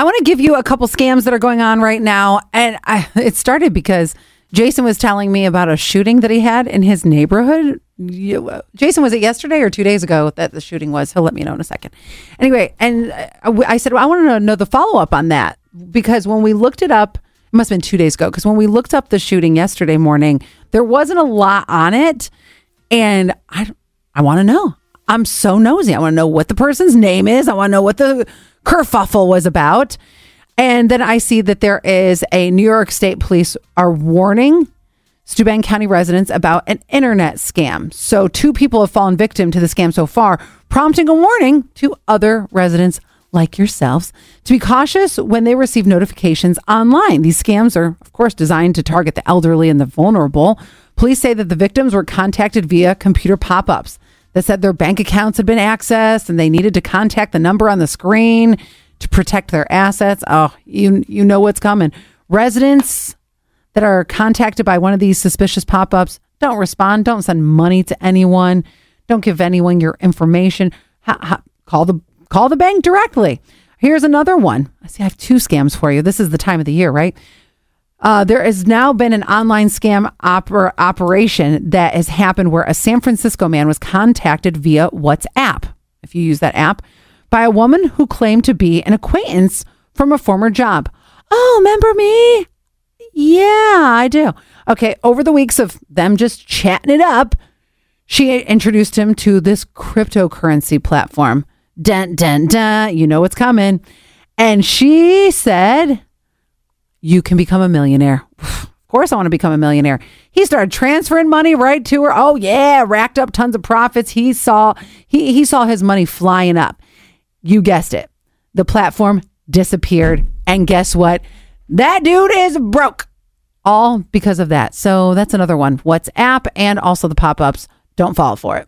I want to give you a couple scams that are going on right now. And I, it started because Jason was telling me about a shooting that he had in his neighborhood. You, Jason, was it yesterday or two days ago that the shooting was? He'll let me know in a second. Anyway, and uh, I said, well, I want to know the follow up on that because when we looked it up, it must have been two days ago, because when we looked up the shooting yesterday morning, there wasn't a lot on it. And I, I want to know. I'm so nosy. I want to know what the person's name is. I want to know what the kerfuffle was about. And then I see that there is a New York State police are warning Steuben County residents about an internet scam. So two people have fallen victim to the scam so far, prompting a warning to other residents like yourselves to be cautious when they receive notifications online. These scams are, of course, designed to target the elderly and the vulnerable. Police say that the victims were contacted via computer pop ups that said their bank accounts had been accessed and they needed to contact the number on the screen to protect their assets. Oh, you you know what's coming. Residents that are contacted by one of these suspicious pop-ups, don't respond, don't send money to anyone, don't give anyone your information. Ha, ha, call the call the bank directly. Here's another one. I see I have two scams for you. This is the time of the year, right? Uh, there has now been an online scam oper- operation that has happened where a San Francisco man was contacted via WhatsApp. If you use that app, by a woman who claimed to be an acquaintance from a former job. Oh, remember me? Yeah, I do. Okay, over the weeks of them just chatting it up, she introduced him to this cryptocurrency platform. Dun, dun, dun. You know what's coming. And she said, You can become a millionaire. Of course, I want to become a millionaire. He started transferring money right to her. Oh yeah, racked up tons of profits. He saw he he saw his money flying up. You guessed it. The platform disappeared. And guess what? That dude is broke. All because of that. So that's another one. WhatsApp and also the pop ups. Don't fall for it.